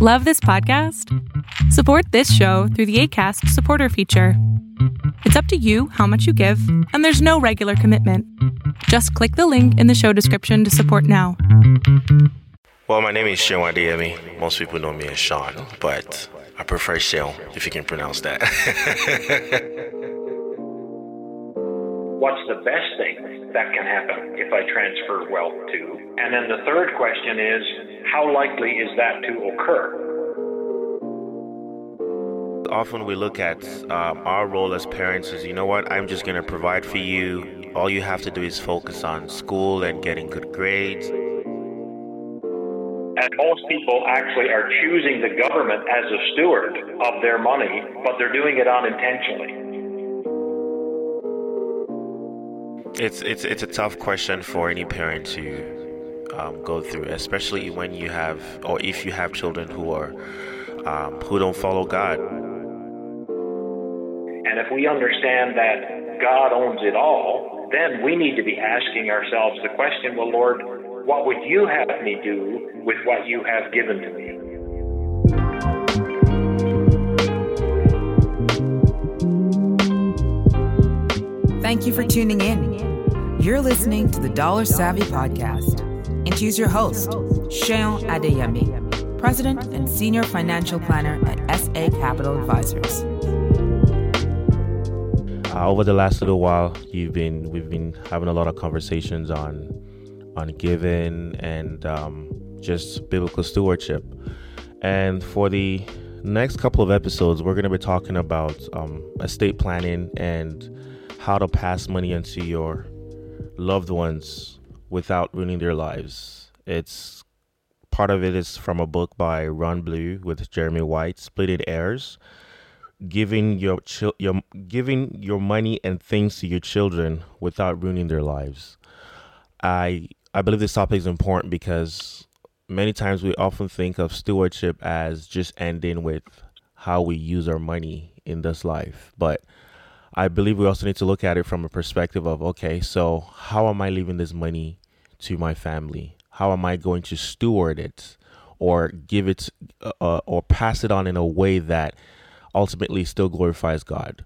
Love this podcast? Support this show through the ACAST supporter feature. It's up to you how much you give, and there's no regular commitment. Just click the link in the show description to support now. Well, my name is Seun Adeyemi. Most people know me as Sean, but I prefer Seun if you can pronounce that. What's the best thing that can happen if I transfer wealth to? And then the third question is, how likely is that to occur? Often we look at um, our role as parents as, you know what, I'm just going to provide for you. All you have to do is focus on school and getting good grades. And most people actually are choosing the government as a steward of their money, but they're doing it unintentionally. It's it's it's a tough question for any parent to um, go through, especially when you have or if you have children who are um, who don't follow God. And if we understand that God owns it all, then we need to be asking ourselves the question, well, Lord, what would you have me do with what you have given to me? Thank you for tuning in. You're listening to the Dollar Savvy Podcast. And here's your host, Seun Adeyemi, President and Senior Financial Planner at SA Capital Advisors. Uh, over the last little while, you've been we've been having a lot of conversations on on giving and um, just biblical stewardship. And for the next couple of episodes, we're going to be talking about um, estate planning and how to pass money into your loved ones without ruining their lives. It's part of it is from a book by Ron Blue with Jeremy White, Splitting Heirs. Giving your chil- your giving your money and things to your children without ruining their lives. I I believe this topic is important because many times we often think of stewardship as just ending with how we use our money in this life. But I believe we also need to look at it from a perspective of okay, so how am I leaving this money to my family? How am I going to steward it or give it uh, or pass it on in a way that ultimately still glorifies God?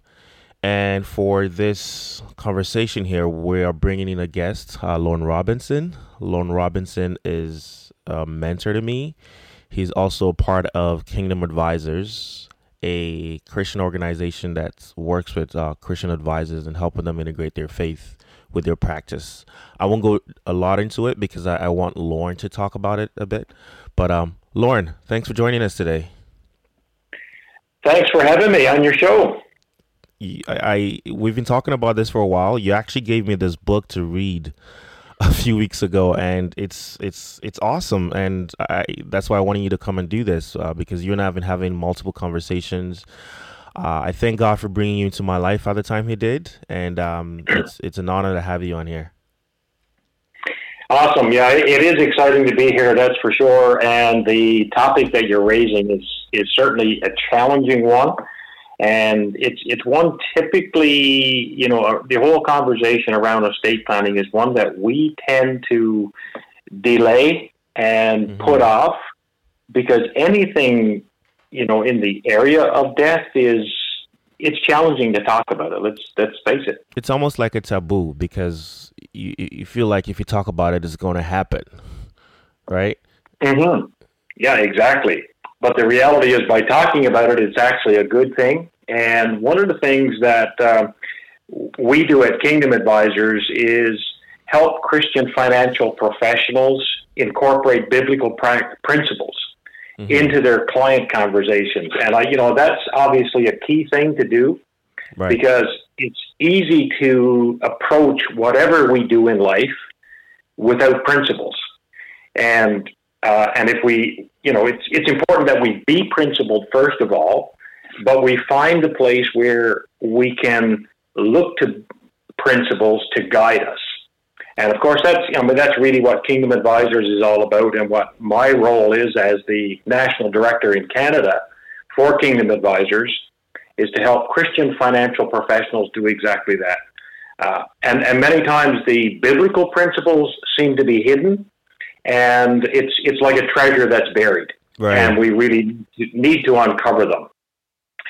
And for this conversation here, we are bringing in a guest, uh, Lorne Robinson. Lorne Robinson is a mentor to me. He's also part of Kingdom Advisors, a Christian organization that works with uh, Christian advisors and helping them integrate their faith with their practice. I won't go a lot into it because I, I want Lorne to talk about it a bit. But um, Lorne, thanks for joining us today. Thanks for having me on your show. I, I we've been talking about this for a while. You actually gave me this book to read a few weeks ago, and it's it's it's awesome. And I, that's why I wanted you to come and do this uh, because you and I have been having multiple conversations. Uh, I thank God for bringing you into my life at the time He did, and um, it's it's an honor to have you on here. Awesome. Yeah, it is exciting to be here. That's for sure. And the topic that you're raising is is certainly a challenging one and it's it's one typically you know the whole conversation around estate planning is one that we tend to delay and mm-hmm. put off because anything you know in the area of death is it's challenging to talk about it let's let's face it it's almost like a taboo because you, you feel like if you talk about it it's going to happen right mm-hmm. yeah exactly but the reality is by talking about it it's actually a good thing and one of the things that uh, we do at Kingdom Advisors is help Christian financial professionals incorporate biblical principles mm-hmm. into their client conversations. And I, you know, that's obviously a key thing to do right. because it's easy to approach whatever we do in life without principles. And uh, and if we, you know, it's it's important that we be principled first of all, but we find a place where we can look to principles to guide us. And of course, that's I mean, that's really what Kingdom Advisors is all about, and what my role is as the national director in Canada for Kingdom Advisors is to help Christian financial professionals do exactly that. Uh, and, and many times the biblical principles seem to be hidden, and it's it's like a treasure that's buried. right. and we really need to uncover them.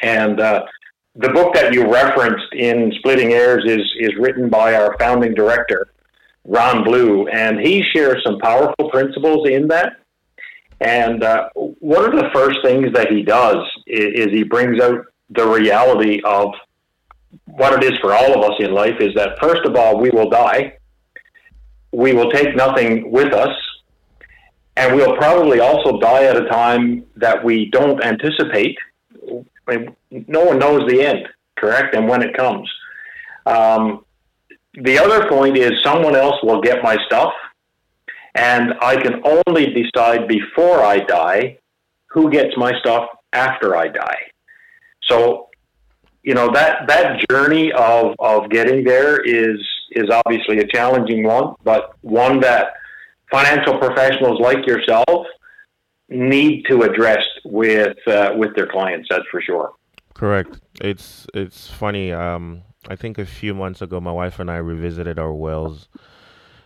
And uh, the book that you referenced in Splitting Heirs is is written by our founding director, Ron Blue, and he shares some powerful principles in that. And uh, one of the first things that he does is, is he brings out the reality of what it is for all of us in life is that first of all we will die we will take nothing with us and we'll probably also die at a time that we don't anticipate. I mean, no one knows the end correct and when it comes. Um, the other point is someone else will get my stuff and i can only decide before i die who gets my stuff after i die. So you know that that journey of of getting there is is obviously a challenging one, but one that financial professionals like yourself need to address with uh, with their clients. That's for sure. Correct. It's it's funny. Um, I think a few months ago, my wife and I revisited our wills,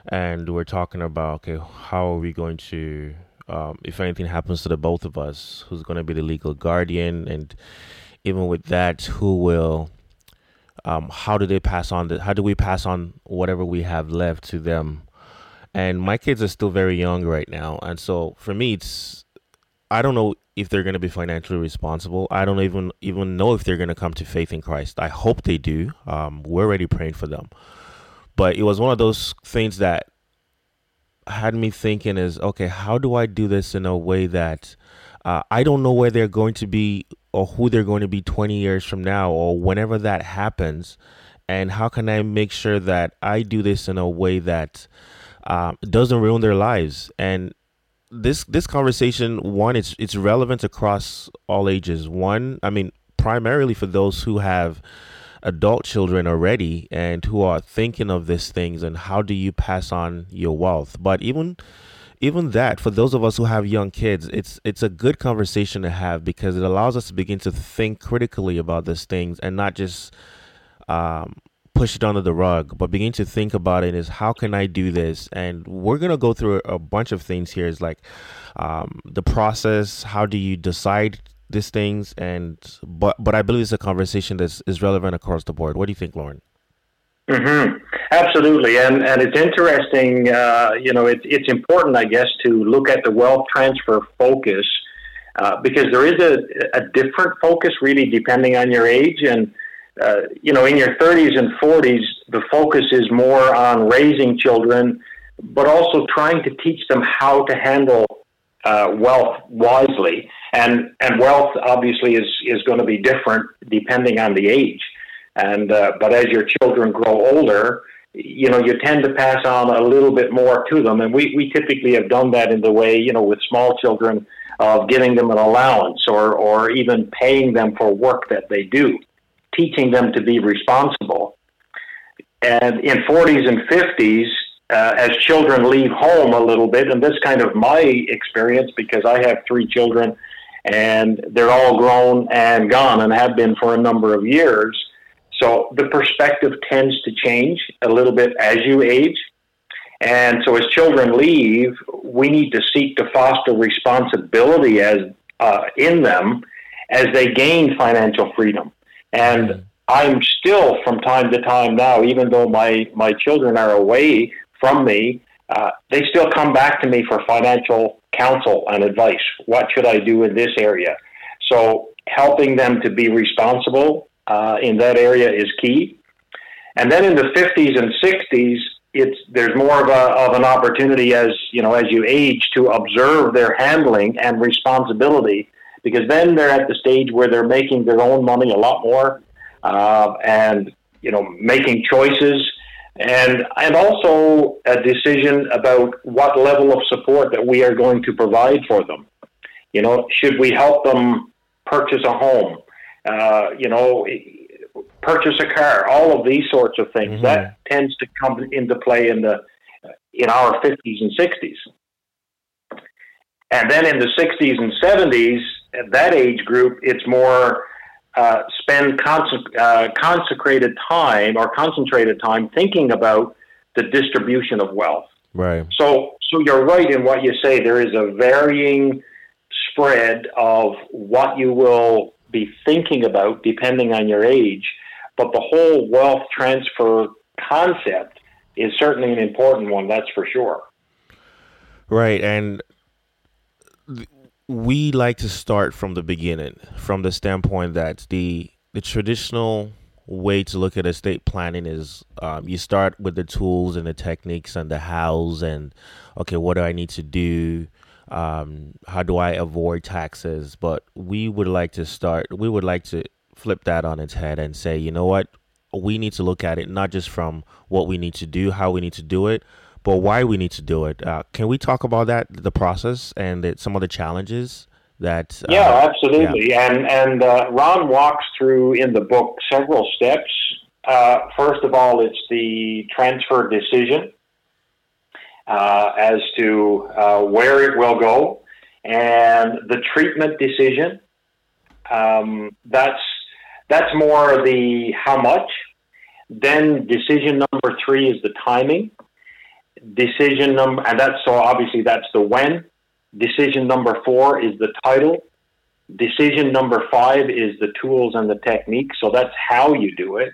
and we're talking about okay, how are we going to, um, if anything happens to the both of us, who's going to be the legal guardian, and even with that, who will, um, how do they pass on the, how do we pass on whatever we have left to them? And my kids are still very young right now, and so for me, it's I don't know if they're going to be financially responsible. I don't even even know if they're going to come to faith in Christ. I hope they do. Um, we're already praying for them, but it was one of those things that had me thinking: is okay, how do I do this in a way that uh, I don't know where they're going to be or who they're going to be 20 years from now or whenever that happens. And how can I make sure that I do this in a way that um, doesn't ruin their lives? And this this conversation, one, it's it's relevant across all ages. One, I mean, primarily for those who have adult children already and who are thinking of these things and how do you pass on your wealth. But even even that for those of us who have young kids it's it's a good conversation to have because it allows us to begin to think critically about these things and not just um, push it under the rug but begin to think about it is how can i do this and we're going to go through a, bunch of things here is like um, the process how do you decide these things and but but i believe it's a conversation that is relevant across the board what do you think lorne Mm-hmm. Absolutely, and and it's interesting. Uh, you know, it's it's important, I guess, to look at the wealth transfer focus uh, because there is a a different focus, really, depending on your age. And uh, you know, in your 30s and 40s, the focus is more on raising children, but also trying to teach them how to handle uh, wealth wisely. And and wealth obviously is is going to be different depending on the age. And uh, but as your children grow older, you know you tend to pass on a little bit more to them, and we we typically have done that in the way you know with small children of giving them an allowance or or even paying them for work that they do, teaching them to be responsible. And in 40s and 50s, uh, as children leave home a little bit, and this kind of my experience because I have three children and they're all grown and gone and have been for a number of years. So the perspective tends to change a little bit as you age. And so as children leave, we need to seek to foster responsibility as uh, in them as they gain financial freedom. And mm-hmm. I'm still from time to time now, even though my, my children are away from me, uh, they still come back to me for financial counsel and advice. What should I do in this area? So helping them to be responsible uh, in that area is key. And then in the 50s and 60s, it's there's more of, a, of an opportunity as you know as you age to observe their handling and responsibility because then they're at the stage where they're making their own money a lot more uh, and you know making choices and and also a decision about what level of support that we are going to provide for them. You know, should we help them purchase a home? Uh, you know, purchase a car, all of these sorts of things. Mm-hmm. That tends to come into play in the in our 50s and 60s. And then in the 60s and 70s, at that age group, it's more uh, spend uh, consecrated time or concentrated time thinking about the distribution of wealth. Right. So, so you're right in what you say. There is a varying spread of what you will be thinking about depending on your age, but the whole wealth transfer concept is certainly an important one, that's for sure. Right. And we like to start from the beginning, from the standpoint that the the traditional way to look at estate planning is um, you start with the tools and the techniques and the hows and okay, what do I need to do? Um, how do I avoid taxes? But we would like to start. We would like to flip that on its head and say, you know what? We need to look at it not just from what we need to do, how we need to do it, but why we need to do it. Uh, can we talk about that, the process, and the, some of the challenges that? Uh, yeah, absolutely. Yeah. And and uh, Ron walks through in the book several steps. Uh, first of all, it's the transfer decision uh, as to uh, where it will go, and the treatment decision. Um, that's that's more the how much. Then decision number three is the timing. Decision number, and that's so obviously that's the when. Decision number four is the title. Decision number five is the tools and the technique. So that's how you do it.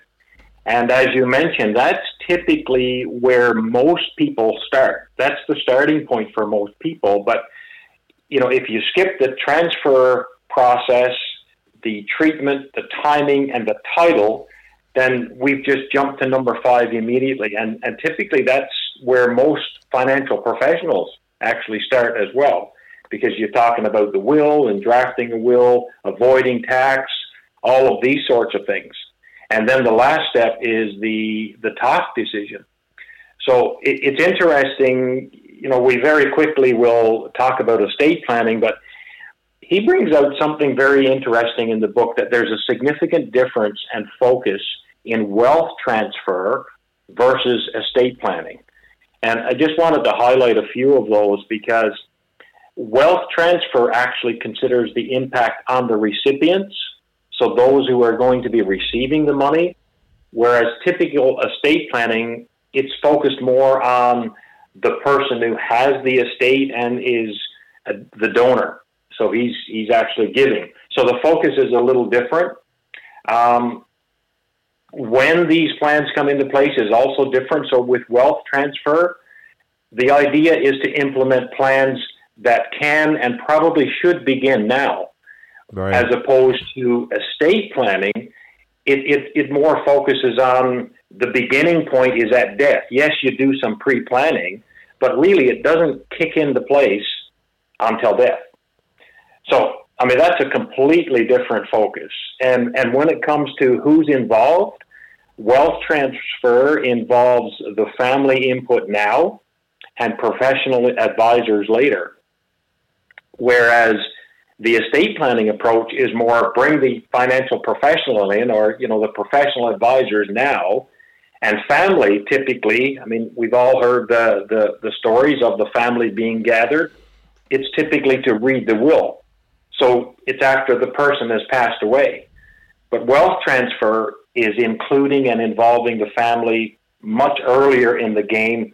And as you mentioned, that's typically where most people start. That's the starting point for most people. But, you know, if you skip the transfer process, the treatment, the timing, and the title, then we've just jumped to number five immediately. And, and typically that's where most financial professionals actually start as well, because you're talking about the will and drafting a will, avoiding tax, all of these sorts of things. And then the last step is the, the talk decision. So it, it's interesting, you know, we very quickly will talk about estate planning, but he brings out something very interesting in the book that there's a significant difference and focus in wealth transfer versus estate planning. And I just wanted to highlight a few of those because wealth transfer actually considers the impact on the recipients, so those who are going to be receiving the money, whereas typical estate planning, it's focused more on the person who has the estate and is a, the donor. So he's he's actually giving. So the focus is a little different. Um, when these plans come into place is also different. So with wealth transfer, the idea is to implement plans that can and probably should begin now, right. as opposed to estate planning. It, it, it more focuses on the beginning point is at death. Yes, you do some pre planning, but really it doesn't kick into place until death. So, I mean, that's a completely different focus. And, and when it comes to who's involved, wealth transfer involves the family input now and professional advisors later. Whereas the estate planning approach is more bring the financial professional in or, you know, the professional advisors now and family typically, I mean, we've all heard the, the, the stories of the family being gathered. It's typically to read the will. So it's after the person has passed away. But wealth transfer is including and involving the family much earlier in the game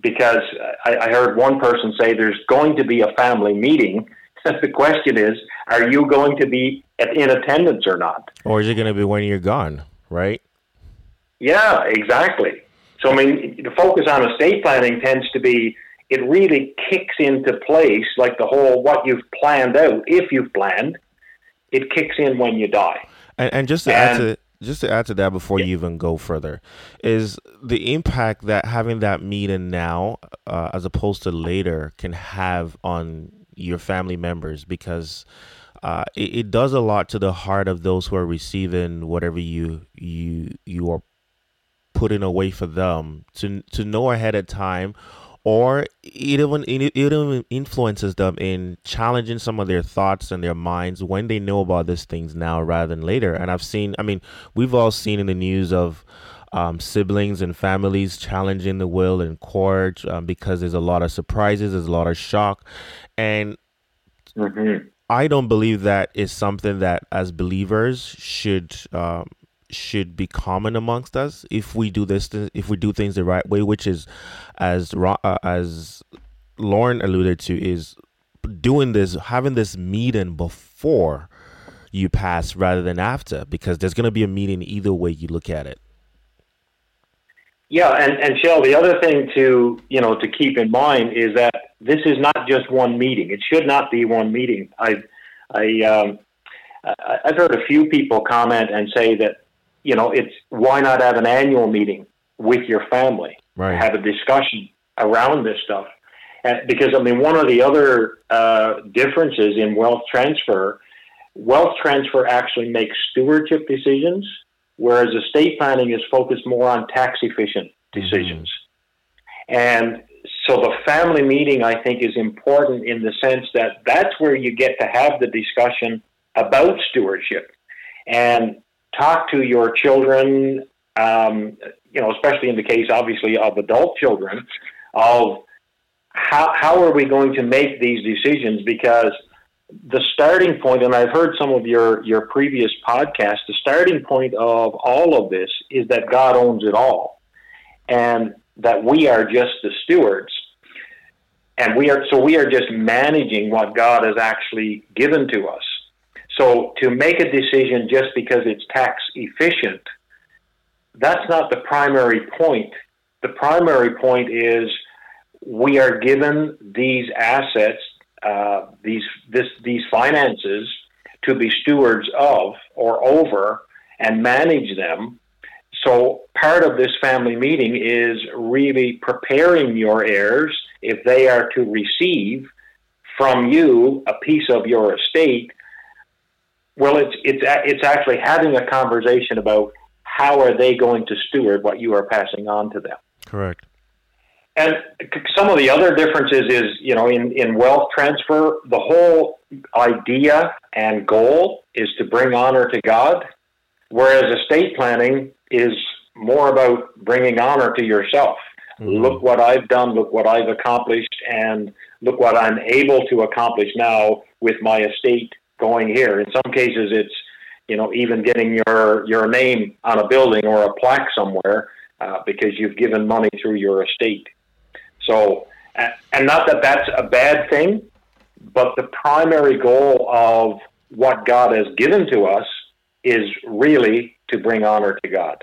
because I, I heard one person say there's going to be a family meeting. the question is, are you going to be in attendance or not? Or is it going to be when you're gone, right? Yeah, exactly. So, I mean, the focus on estate planning tends to be it really kicks into place, like the whole what you've planned out, if you've planned, it kicks in when you die. And, and just to and, add to just to add to that before yeah. you even go further, is the impact that having that meeting now, uh, as opposed to later, can have on your family members because uh, it, it, does a lot to the heart of those who are receiving whatever you you you are putting away for them to to know ahead of time or it even it even influences them in challenging some of their thoughts and their minds when they know about these things now rather than later. And I've seen, I mean, we've all seen in the news of um, siblings and families challenging the will in court um, because there's a lot of surprises, there's a lot of shock, and mm-hmm. I don't believe that is something that as believers should um, should be common amongst us if we do this if we do things the right way which is as uh, as lorne alluded to is doing this, having this meeting before you pass rather than after, because there's going to be a meeting either way you look at it. Yeah, and and Seun, the other thing to you know to keep in mind is that this is not just one meeting. It should not be one meeting. I I um, I've heard a few people comment and say that you know it's why not have an annual meeting with your family, right. have a discussion around this stuff. And because I mean, one of the other uh, differences in wealth transfer, wealth transfer actually makes stewardship decisions whereas estate planning is focused more on tax efficient decisions. Mm-hmm. And so the family meeting, I think, is important in the sense that that's where you get to have the discussion about stewardship and talk to your children, um, you know, especially in the case, obviously, of adult children, of how, how are we going to make these decisions? Because the starting point, and I've heard some of your, your previous podcasts, the starting point of all of this is that God owns it all and that we are just the stewards. And we are, so we are just managing what God has actually given to us. So to make a decision just because it's tax efficient, that's not the primary point. The primary point is we are given these assets uh, these this these finances to be stewards of or over and manage them. So part of this family meeting is really preparing your heirs if they are to receive from you a piece of your estate. Well, it's it's it's actually having a conversation about how are they going to steward what you are passing on to them. Correct. And some of the other differences is, you know, in, in wealth transfer, the whole idea and goal is to bring honor to God, whereas estate planning is more about bringing honor to yourself. Mm-hmm. Look what I've done, look what I've accomplished, and look what I'm able to accomplish now with my estate going here. In some cases, it's, you know, even getting your, your name on a building or a plaque somewhere uh, because you've given money through your estate. So, and not that that's a bad thing, but the primary goal of what God has given to us is really to bring honor to God.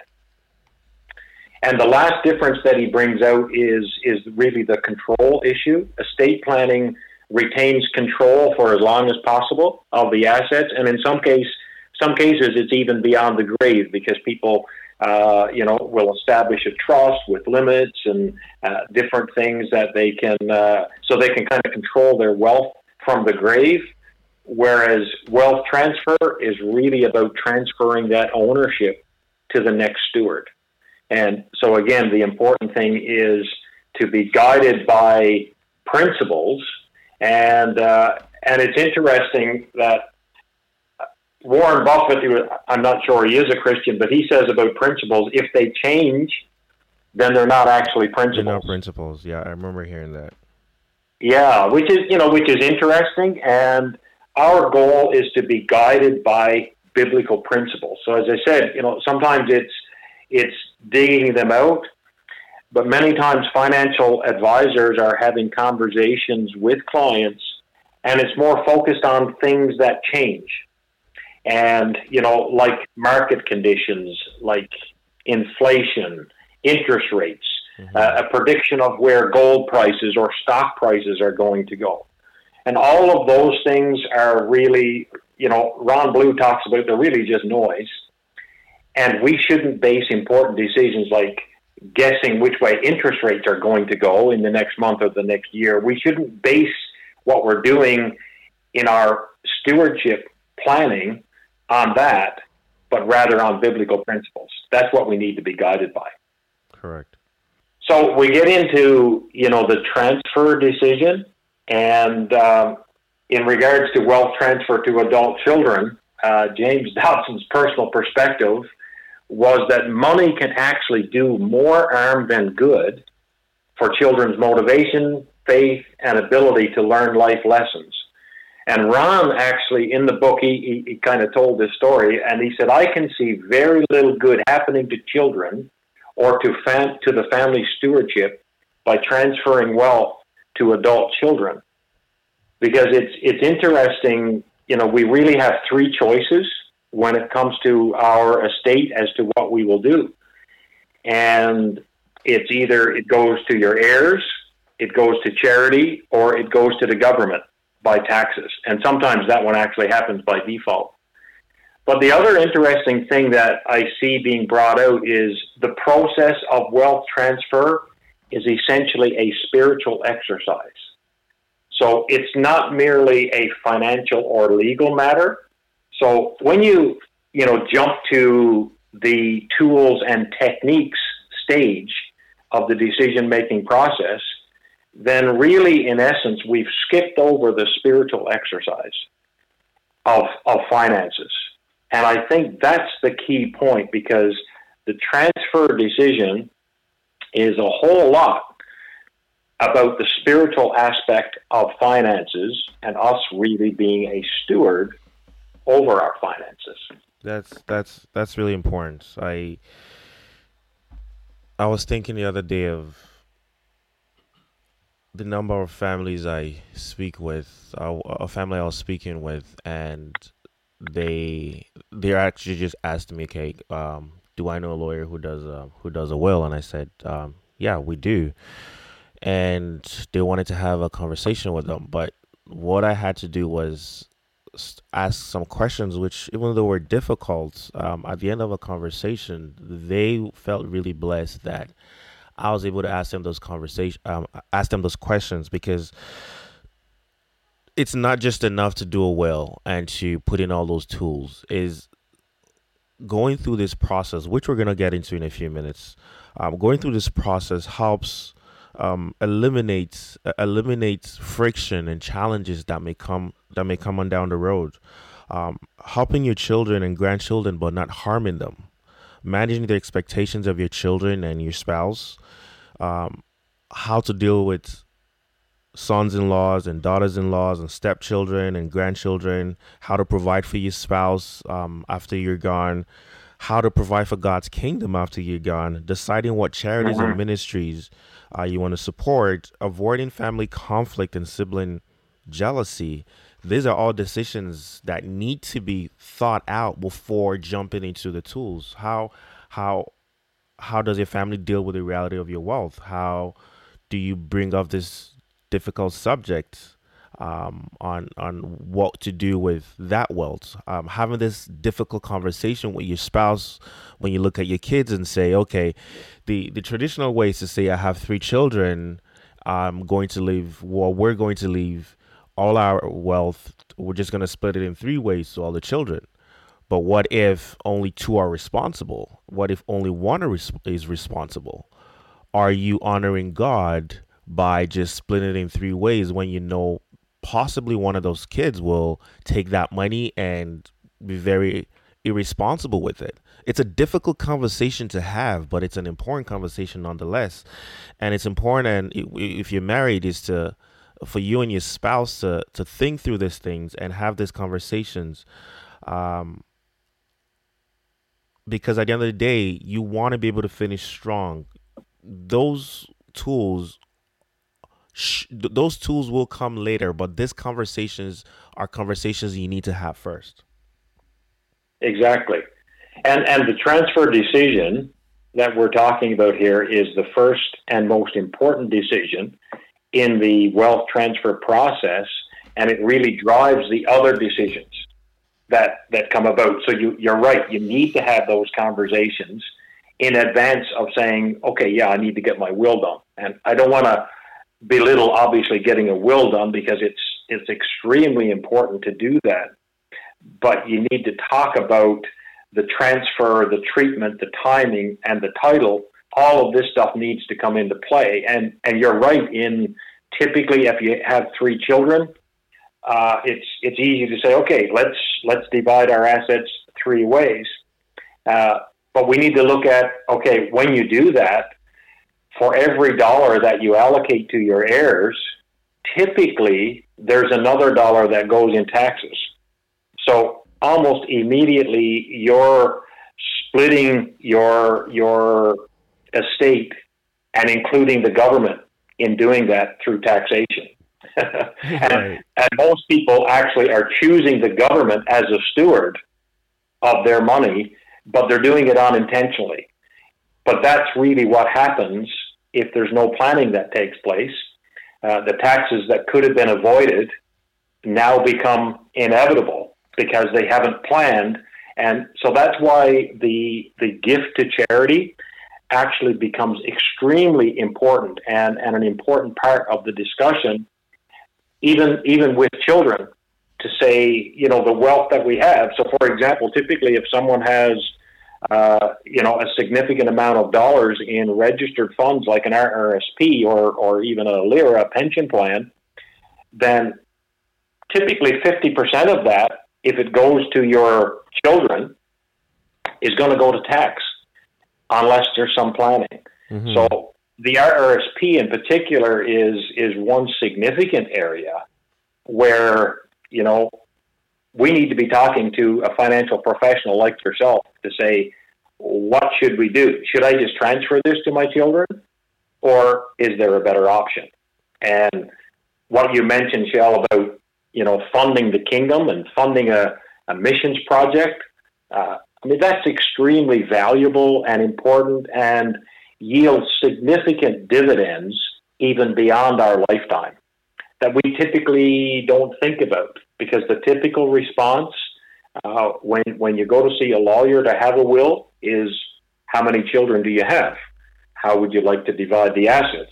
And the last difference that he brings out is is really the control issue. Estate planning retains control for as long as possible of the assets, and in some case, some cases it's even beyond the grave because people uh, you know, will establish a trust with limits and uh, different things that they can, uh, so they can kind of control their wealth from the grave. Whereas wealth transfer is really about transferring that ownership to the next steward. And so, again, the important thing is to be guided by principles. And, uh, and it's interesting that Warren Buffett, I'm not sure he is a Christian, but he says about principles, if they change, then they're not actually principles. They're not principles. Yeah, I remember hearing that. Yeah, which is you know which is interesting, and our goal is to be guided by biblical principles. So as I said, you know sometimes it's it's digging them out, but many times financial advisors are having conversations with clients, and it's more focused on things that change. And you know like market conditions like inflation interest rates mm-hmm. uh, a prediction of where gold prices or stock prices are going to go. And all of those things are really you know ron blue talks about they're really just noise. And we shouldn't base important decisions like guessing which way interest rates are going to go in the next month or the next year we shouldn't base what we're doing in our stewardship planning on that, but rather on biblical principles. That's what we need to be guided by. Correct. So we get into you know the transfer decision, and um, in regards to wealth transfer to adult children, uh, James Dobson's personal perspective was that money can actually do more harm than good for children's motivation, faith, and ability to learn life lessons. And Ron actually, in the book, he, he, he kind of told this story, and he said, I can see very little good happening to children or to, fam- to the family stewardship by transferring wealth to adult children. because it's it's interesting. You know, we really have three choices when it comes to our estate as to what we will do, and it's either it goes to your heirs, it goes to charity, or it goes to the government by taxes. And sometimes that one actually happens by default. But the other interesting thing that I see being brought out is the process of wealth transfer is essentially a spiritual exercise. So it's not merely a financial or legal matter. So when you, you know, jump to the tools and techniques stage of the decision making process, then really, in essence, we've skipped over the spiritual exercise of, of finances. And I think that's the key point because the transfer decision is a whole lot about the spiritual aspect of finances and us really being a steward over our finances. That's that's that's really important. I I was thinking the other day of the number of families I speak with, a family I was speaking with, and they they actually just asked me, "Okay, um, do I know a lawyer who does a who does a will?" And I said, um, "Yeah, we do." And they wanted to have a conversation with them, but what I had to do was ask some questions, which even though were difficult, um, at the end of a conversation, they felt really blessed that I was able to ask them those conversation, um, ask them those questions because it's not just enough to do a will and to put in all those tools. Is going through this process, which we're gonna get into in a few minutes. Um, going through this process helps um, eliminates uh, eliminates friction and challenges that may come that may come on down the road. Um, helping your children and grandchildren, but not harming them. Managing the expectations of your children and your spouse, um, how to deal with sons-in-laws and daughters-in-laws and stepchildren and grandchildren, how to provide for your spouse um, after you're gone, how to provide for God's kingdom after you're gone, deciding what charities mm-hmm. and ministries uh, you want to support, avoiding family conflict and sibling jealousy, these are all decisions that need to be thought out before jumping into the tools. How how how does your family deal with the reality of your wealth? How do you bring up this difficult subject um, on on what to do with that wealth? Um, having this difficult conversation with your spouse when you look at your kids and say, okay, the the traditional way is to say I have three children. I'm going to leave. Well, we're going to leave all our wealth, we're just going to split it in three ways to all the children. But what if only two are responsible? What if only one is responsible? Are you honoring God by just splitting it in three ways when you know possibly one of those kids will take that money and be very irresponsible with it? It's a difficult conversation to have, but it's an important conversation nonetheless. And it's important, and if you're married, is to for you and your spouse to to think through these things and have these conversations um, because at the end of the day you want to be able to finish strong those tools sh- those tools will come later but these conversations are conversations you need to have first exactly and and the transfer decision that we're talking about here is the first and most important decision in the wealth transfer process, and it really drives the other decisions that that come about. So you, you're right. You need to have those conversations in advance of saying, okay, yeah, I need to get my will done, and I don't want to belittle obviously getting a will done because it's it's extremely important to do that. But you need to talk about the transfer, the treatment, the timing, and the title all of this stuff needs to come into play. And and you're right in typically if you have three children, uh, it's it's easy to say, okay, let's let's divide our assets three ways. Uh, but we need to look at okay, when you do that, for every dollar that you allocate to your heirs, typically there's another dollar that goes in taxes. So almost immediately you're splitting your your estate and including the government in doing that through taxation. and, right. and most people actually are choosing the government as a steward of their money, but they're doing it unintentionally. But that's really what happens if there's no planning that takes place. Uh, the taxes that could have been avoided now become inevitable because they haven't planned. And so that's why the the gift to charity actually becomes extremely important and, and an important part of the discussion, even even with children, to say, you know, the wealth that we have. So for example, typically if someone has uh, you know, a significant amount of dollars in registered funds like an RRSP or, or even a LIRA pension plan, then typically 50% of that, if it goes to your children, is going to go to tax unless there's some planning. Mm-hmm. So the RRSP in particular is is one significant area where you know we need to be talking to a financial professional like yourself to say what should we do? Should I just transfer this to my children, or is there a better option? And what you mentioned, Seun, about you know funding the kingdom and funding a, a missions project. Uh, I mean, that's extremely valuable and important and yields significant dividends even beyond our lifetime that we typically don't think about because the typical response uh, when, when you go to see a lawyer to have a will is how many children do you have? How would you like to divide the assets?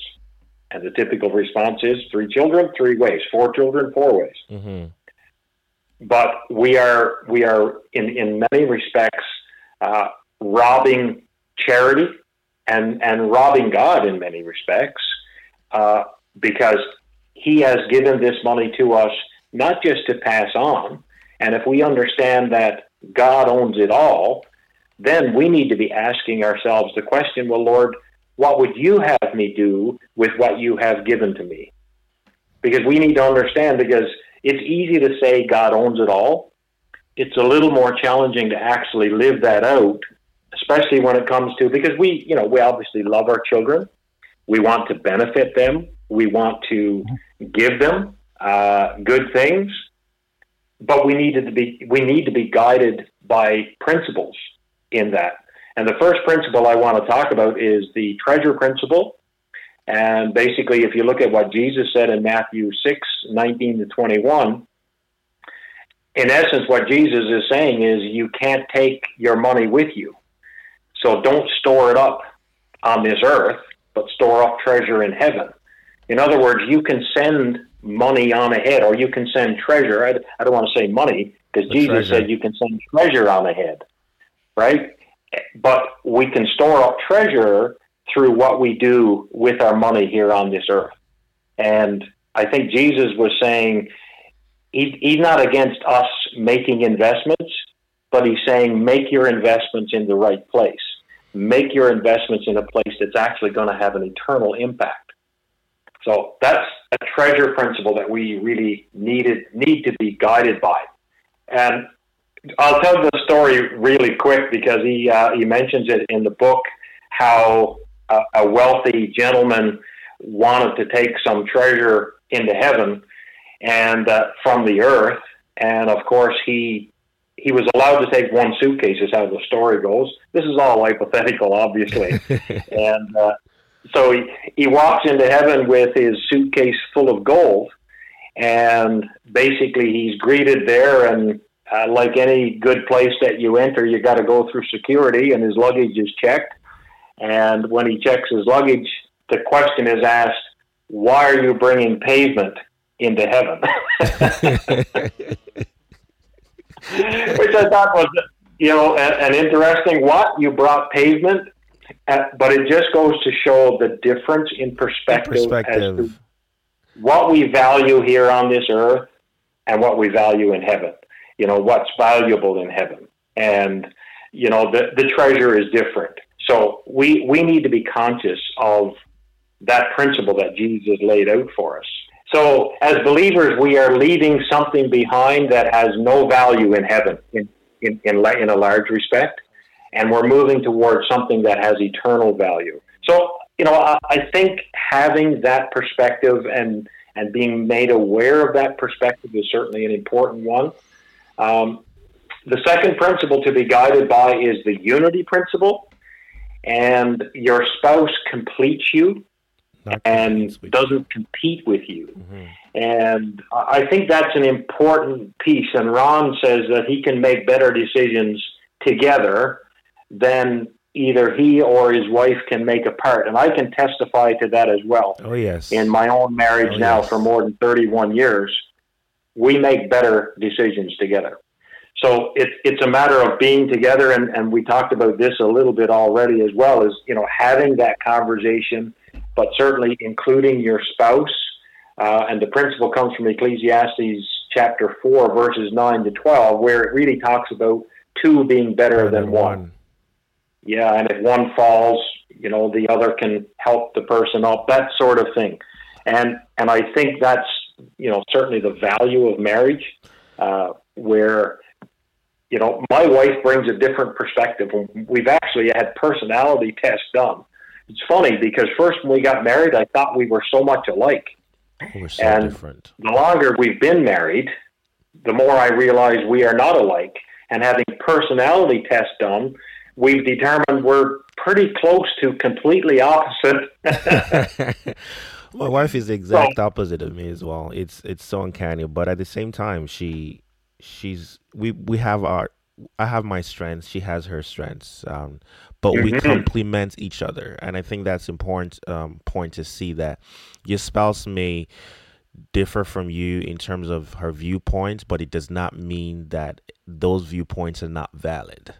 And the typical response is three children, three ways, four children, four ways. Mm-hmm but we are we are in in many respects uh, robbing charity and and robbing God in many respects uh, because He has given this money to us not just to pass on, and if we understand that God owns it all, then we need to be asking ourselves the question: Well, Lord, what would you have me do with what you have given to me? Because we need to understand because it's easy to say God owns it all. It's a little more challenging to actually live that out, especially when it comes to because we, you know, we obviously love our children. We want to benefit them. We want to give them uh, good things, but we need to be we need to be guided by principles in that. And the first principle I want to talk about is the treasure principle, and basically, if you look at what Jesus said in Matthew 6 19 to 21, in essence, what Jesus is saying is you can't take your money with you. So don't store it up on this earth, but store up treasure in heaven. In other words, you can send money on ahead, or you can send treasure. I, I don't want to say money, because Jesus treasure. said you can send treasure on ahead, right? But we can store up treasure through what we do with our money here on this earth. And I think Jesus was saying he, he's not against us making investments, but he's saying make your investments in the right place. Make your investments in a place that's actually going to have an eternal impact. So that's a treasure principle that we really needed need to be guided by. And I'll tell the story really quick because he uh, he mentions it in the book how a, a wealthy gentleman wanted to take some treasure into heaven and uh, from the earth, and of course he he was allowed to take one suitcase, is how the story goes. This is all hypothetical, obviously, and uh, so he he walks into heaven with his suitcase full of gold, and basically he's greeted there and. Uh, like any good place that you enter, you got to go through security, and his luggage is checked and when he checks his luggage, the question is asked, why are you bringing pavement into heaven? Which I thought was, you know, an, interesting what? You brought pavement, Uh, but it just goes to show the difference in perspective, perspective. as to what we value here on this earth and what we value in heaven. You know, what's valuable in heaven. And, you know, the, the treasure is different. So we, we need to be conscious of that principle that Jesus laid out for us. So as believers, we are leaving something behind that has no value in heaven in, in, in, in a large respect. And we're moving towards something that has eternal value. So, you know, I, I think having that perspective and, and being made aware of that perspective is certainly an important one. Um, the second principle to be guided by is the unity principle, and your spouse completes you Not and doesn't compete with you. Mhm. And I think that's an important piece. And Ron says that he can make better decisions together than either he or his wife can make a part. And I can testify to that as well. Oh yes. In my own marriage Oh, now yes. for more than 31 years, we make better decisions together. So it's it's a matter of being together, and, and we talked about this a little bit already as well as you know having that conversation, but certainly including your spouse. Uh, and the principle comes from Ecclesiastes chapter four, verses nine to twelve, where it really talks about two being better, Better than, one. Yeah, and if one falls, you know, the other can help the person up, that sort of thing. And and I think that's you know certainly the value of marriage, uh, where you know my wife brings a different perspective. We've actually had personality tests done. It's funny because first when we got married, I thought we were so much alike. We're so And- different. The longer we've been married, the more I realize we are not alike. And having personality tests done, we've determined we're pretty close to completely opposite. My wife is the exact opposite of me as well. It's it's so uncanny, but at the same time, she she's we we have our I have my strengths, she has her strengths, um, but we Mhm. complement each other, and I think that's important um, point to see that your spouse may differ from you in terms of her viewpoints, but it does not mean that those viewpoints are not valid.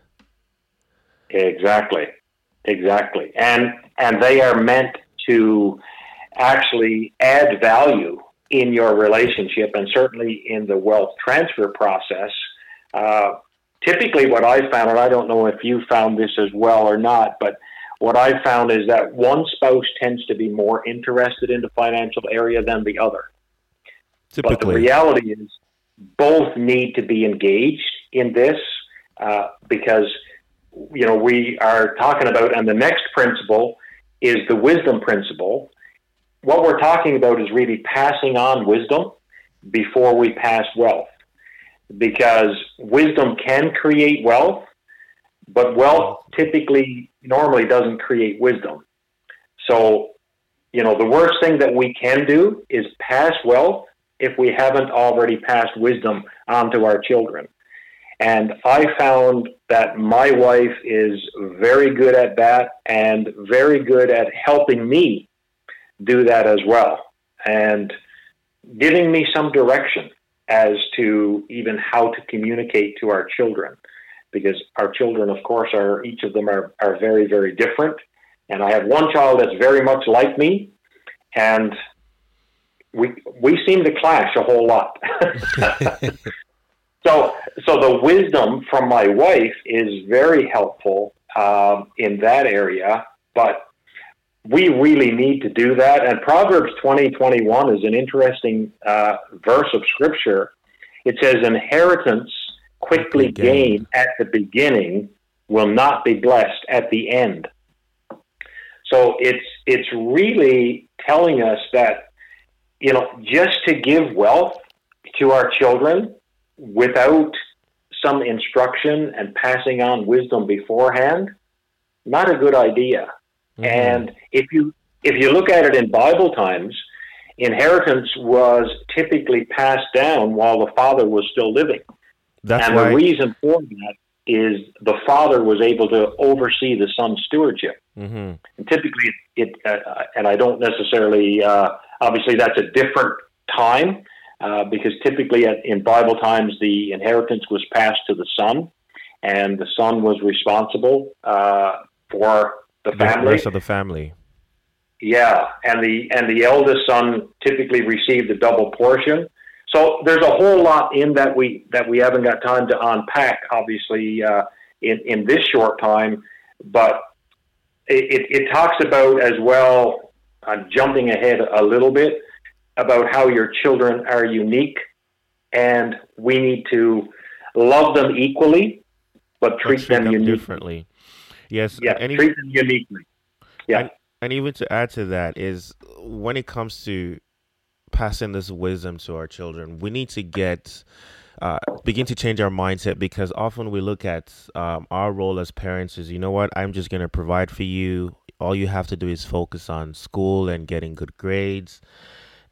Exactly, exactly, and and they are meant to actually add value in your relationship, and certainly in the wealth transfer process. Uh, typically, what I found, and I don't know if you found this as well or not, but what I found is that one spouse tends to be more interested in the financial area than the other. Typically. But the reality is, both need to be engaged in this uh, because you know we are talking about, and the next principle is the wisdom principle. What we're talking about is really passing on wisdom before we pass wealth, because wisdom can create wealth, but wealth typically normally doesn't create wisdom. So, you know, the worst thing that we can do is pass wealth if we haven't already passed wisdom on to our children. And I found that my wife is very good at that and very good at helping me do that as well. And giving me some direction as to even how to communicate to our children. Because our children, of course, are each of them are, are very, very different. And I have one child that's very much like me, and we we seem to clash a whole lot. so so the wisdom from my wife is very helpful um, in that area, but we really need to do that. And Proverbs twenty twenty one is an interesting uh, verse of scripture. It says, "Inheritance quickly gained at the beginning will not be blessed at the end." So it's it's really telling us that you know just to give wealth to our children without some instruction and passing on wisdom beforehand, not a good idea. Mhm. And if you if you look at it in Bible times, inheritance was typically passed down while the father was still living. that's and why the reason for that is the father was able to oversee the son's stewardship. Mhm. And typically, it uh, and I don't necessarily uh, obviously that's a different time uh, because typically at, in Bible times the inheritance was passed to the son, and the son was responsible uh, for the the family. rest of the family. Yeah, and the and the eldest son typically received a double portion. So there's a whole lot in that we that we haven't got time to unpack, obviously, uh, in in this short time. But it, it, it talks about as well, uh, jumping ahead a little bit, about how your children are unique, and we need to love them equally, but But treat them uniquely. differently. Yes, Yeah, and, treat them uniquely. Yeah. and even to add to that is when it comes to passing this wisdom to our children, we need to get uh, begin to change our mindset because often we look at um, our role as parents is, you know what, I'm just going to provide for you. All you have to do is focus on school and getting good grades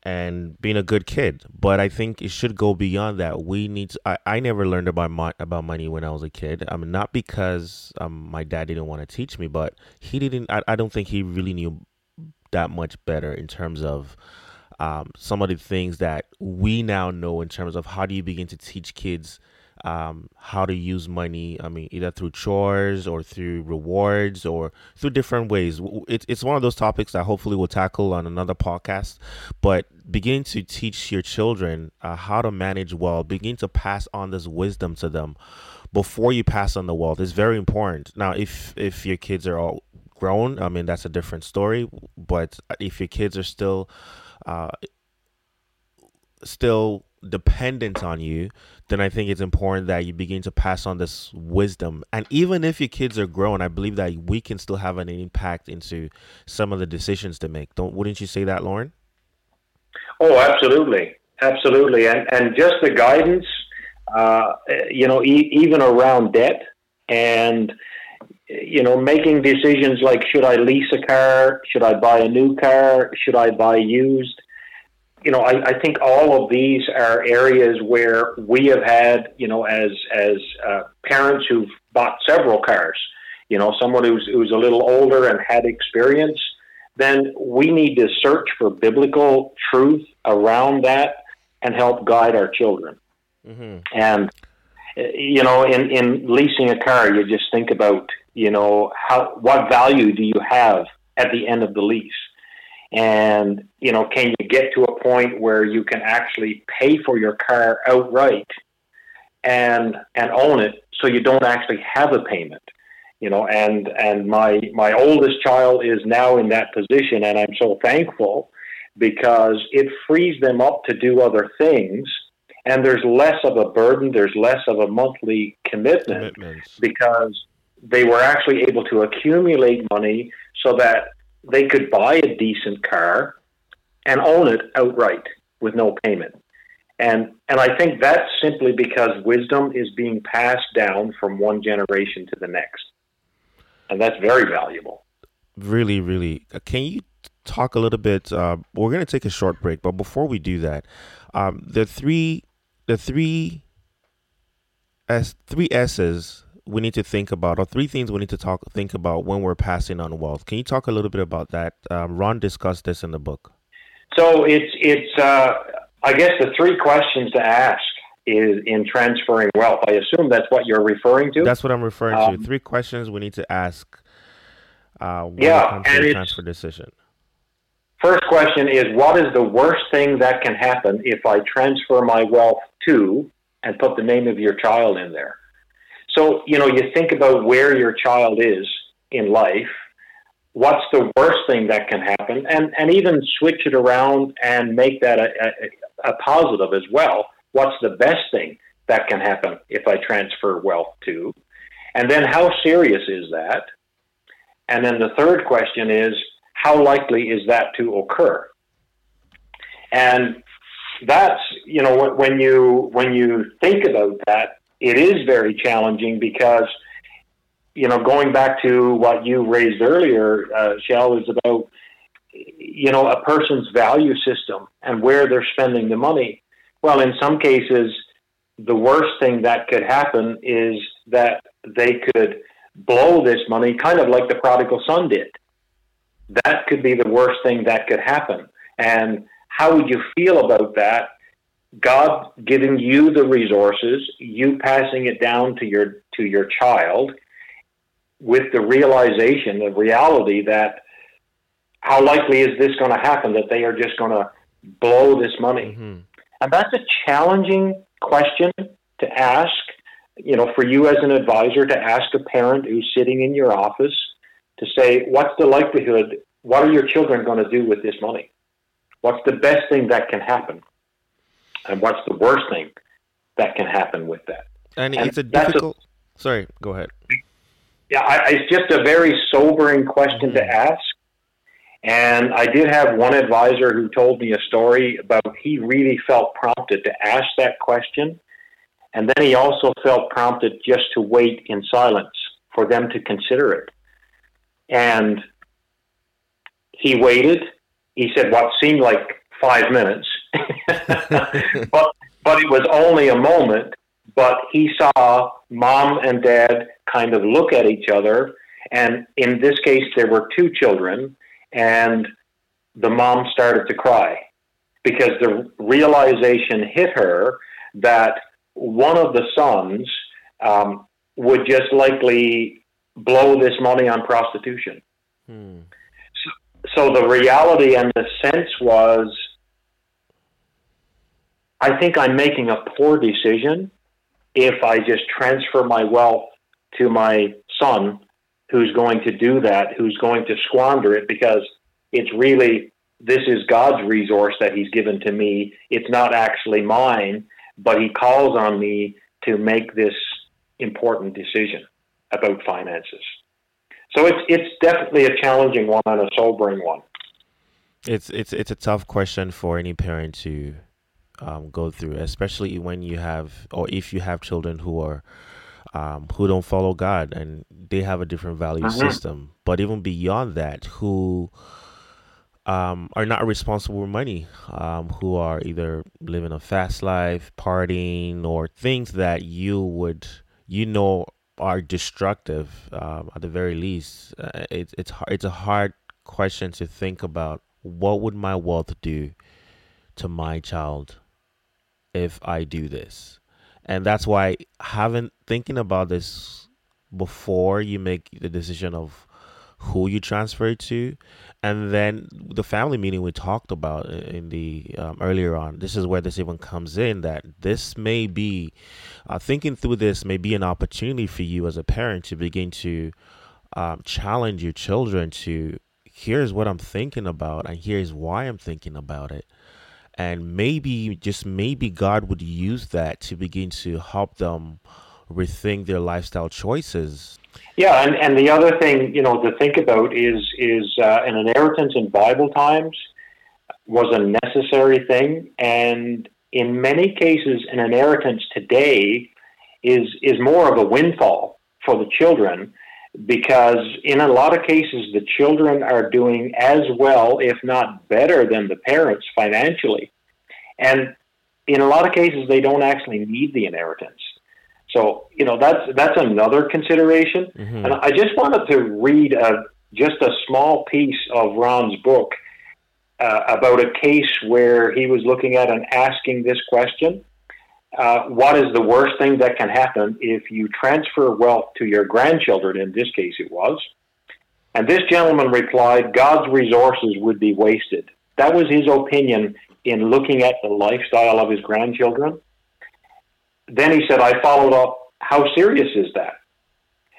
and being a good kid. But I think it should go beyond that. We need to, I, I never learned about mo- about money when I was a kid. I mean, not because um, my dad didn't want to teach me, but he didn't, I, I don't think he really knew that much better in terms of um, some of the things that we now know in terms of how do you begin to teach kids um, how to use money. I mean, either through chores or through rewards or through different ways. It's, it's one of those topics that hopefully we'll tackle on another podcast. But beginning to teach your children uh, how to manage well, begin to pass on this wisdom to them before you pass on the wealth is very important. Now, if if your kids are all grown, I mean that's a different story. But if your kids are still uh, still dependent on you, then I think it's important that you begin to pass on this wisdom. And even if your kids are grown, I believe that we can still have an impact into some of the decisions to make. Don't wouldn't you say that, Lorne? Oh, absolutely, absolutely, and and just the guidance, uh, you know, e- even around debt and you know, making decisions like should I lease a car, should I buy a new car, should I buy used you know, I, I, think all of these are areas where we have had, you know, as as uh, parents who've bought several cars, you know, someone who's who's a little older and had experience, then we need to search for biblical truth around that and help guide our children. Mm-hmm. And you know, in in leasing a car, you just think about, you know, how what value do you have at the end of the lease? And, you know, can you get to a point where you can actually pay for your car outright and and own it so you don't actually have a payment? You know, and and my my oldest child is now in that position and I'm so thankful because it frees them up to do other things and there's less of a burden, there's less of a monthly commitment because they were actually able to accumulate money so that they could buy a decent car and own it outright with no payment. And and I think that's simply because wisdom is being passed down from one generation to the next. And that's very valuable. Really, really. Uh, can you talk a little bit uh, we're going to take a short break, but before we do that, um, the three the three S three S's we need to think about, or three things we need to talk think about when we're passing on wealth. Can you talk a little bit about that? Um, Ron discussed this in the book. So it's it's uh, I guess the three questions to ask is in transferring wealth. I assume that's what you're referring to. That's what I'm referring um, to. Three questions we need to ask. Uh, when yeah, it comes to and transfer decision. First question is what is the worst thing that can happen if I transfer my wealth to and put the name of your child in there? So, you know, you think about where your child is in life, what's the worst thing that can happen, and, and even switch it around and make that a, a, a positive as well. What's the best thing that can happen if I transfer wealth to? And then how serious is that? And then the third question is how likely is that to occur? And that's you know when you when you think about that it is very challenging because, you know, going back to what you raised earlier, uh, Shell, is about, you know, a person's value system and where they're spending the money. Well, in some cases, the worst thing that could happen is that they could blow this money, kind of like the prodigal son did. That could be the worst thing that could happen. And how would you feel about that God giving you the resources, you passing it down to your to your child with the realization, the reality that how likely is this going to happen that they are just going to blow this money? Mm-hmm. And that's a challenging question to ask, you know, for you as an advisor to ask a parent who's sitting in your office to say, what's the likelihood? What are your children going to do with this money? What's the best thing that can happen? And what's the worst thing that can happen with that? And, and it's a difficult. A, sorry, go ahead. Yeah, I, it's just a very sobering question mm-hmm. to ask, And I did have one advisor who told me a story about he really felt prompted to ask that question. And then he also felt prompted just to wait in silence for them to consider it. And he waited. He said what seemed like five minutes, but but it was only a moment. But he saw mom and dad kind of look at each other, and in this case, there were two children, and the mom started to cry because the realization hit her that one of the sons um, would just likely blow this money on prostitution. Hmm. So, so the reality and the sense was I think I'm making a poor decision if I just transfer my wealth to my son who's going to do that, who's going to squander it because it's really this is God's resource that he's given to me. It's not actually mine, but he calls on me to make this important decision about finances. So it's it's definitely a challenging one and a sobering one. It's it's it's a tough question for any parent to um, go through, especially when you have or if you have children who are um, who don't follow God and they have a different value mm-hmm. system. But even beyond that, who um, are not responsible with money, um, who are either living a fast life, partying, or things that you would you know are destructive um, at the very least. Uh, it's it's hard, it's a hard question to think about. What would my wealth do to my child if I do this? And that's why having thinking about this before you make the decision of who you transfer to and then the family meeting we talked about in the um, earlier on this is where this even comes in that this may be uh, thinking through this may be an opportunity for you as a parent to begin to um, challenge your children to here's what i'm thinking about and here's why i'm thinking about it and maybe just maybe god would use that to begin to help them rethink their lifestyle choices. Yeah, and, and the other thing you know to think about is is uh, an inheritance in Bible times was a necessary thing, and in many cases, an inheritance today is is more of a windfall for the children because in a lot of cases the children are doing as well, if not better, than the parents financially, and in a lot of cases they don't actually need the inheritance. So you know that's that's another consideration. Mm-hmm. And I just wanted to read a, just a small piece of Ron's book uh, about a case where he was looking at and asking this question: uh, What is the worst thing that can happen if you transfer wealth to your grandchildren? In this case, it was. And this gentleman replied, God's resources would be wasted. That was his opinion in looking at the lifestyle of his grandchildren then he said, I followed up, How serious is that?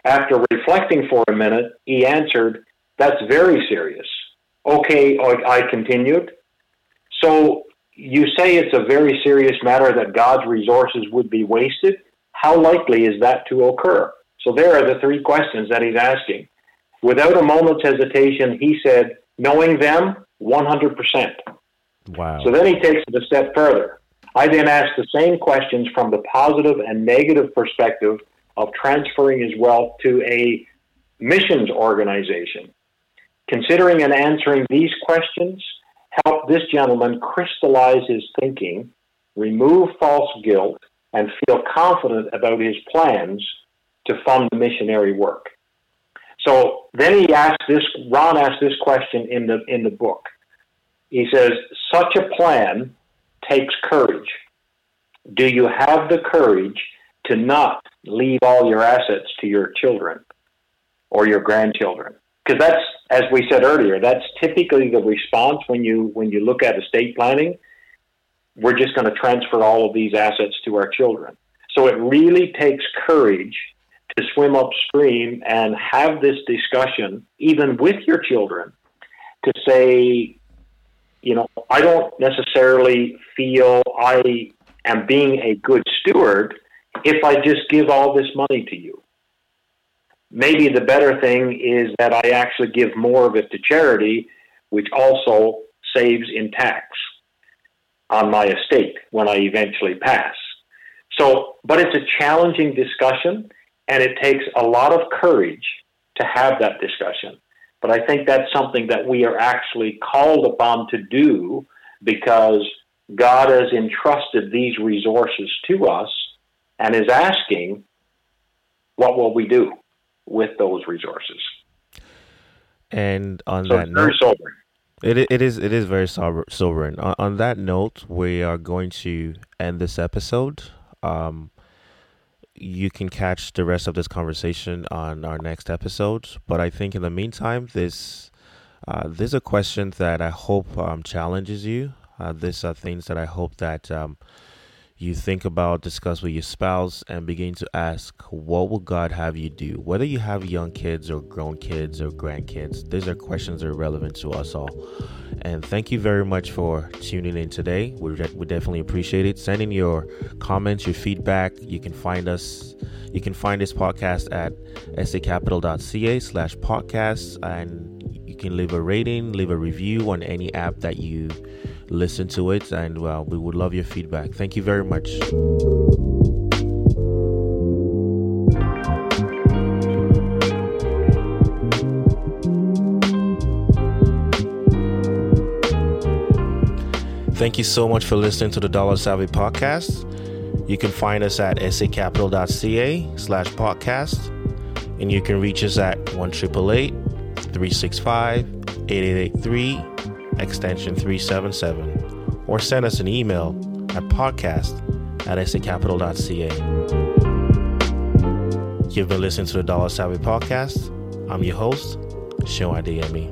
After reflecting for a minute, he answered, That's very serious. Okay, I continued. So you say it's a very serious matter that God's resources would be wasted. How likely is that to occur? So there are the three questions that he's asking. Without a moment's hesitation, he said, knowing them, 100%. Wow. So then he takes it a step further. I then asked the same questions from the positive and negative perspective of transferring his wealth to a missions organization. Considering and answering these questions helped this gentleman crystallize his thinking, remove false guilt, and feel confident about his plans to fund the missionary work. So then he asked this, Ron asked this question in the, in the book. He says, such a plan takes courage. Do you have the courage to not leave all your assets to your children or your grandchildren? Because that's, as we said earlier, that's typically the response when you when you look at estate planning. We're just going to transfer all of these assets to our children. So it really takes courage to swim upstream and have this discussion, even with your children, to say, you know, I don't necessarily feel I am being a good steward if I just give all this money to you. Maybe the better thing is that I actually give more of it to charity, which also saves in tax on my estate when I eventually pass. So, but it's a challenging discussion and it takes a lot of courage to have that discussion. But I think that's something that we are actually called upon to do because God has entrusted these resources to us and is asking, what will we do with those resources? And on so that note, sobering. It, it is it is very sober, sobering. On, on, that note, we are going to end this episode. Um, you can catch the rest of this conversation on our next episode. But I think in the meantime, this uh, there's a question that I hope um, challenges you. Uh, these are things that I hope that um, you think about, discuss with your spouse, and begin to ask, what will God have you do? Whether you have young kids or grown kids or grandkids, these are questions that are relevant to us all. And thank you very much for tuning in today. We, re- we definitely appreciate it. Send in your comments, your feedback. You can find us. You can find this podcast at sacapital.ca slash podcasts, and you can leave a rating, leave a review on any app that you listen to it, and well, we would love your feedback. Thank you very much. Thank you so much for listening to the Dollar Savvy podcast. You can find us at sacapital.ca slash podcast, and you can reach us at 1 365 8883 extension 377, or send us an email at podcast at sacapital.ca. You've been listening to the Dollar Savvy Podcast. I'm your host, Seun Adeyemi.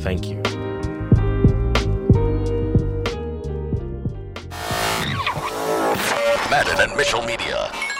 Thank you. Madden and Mitchell Media.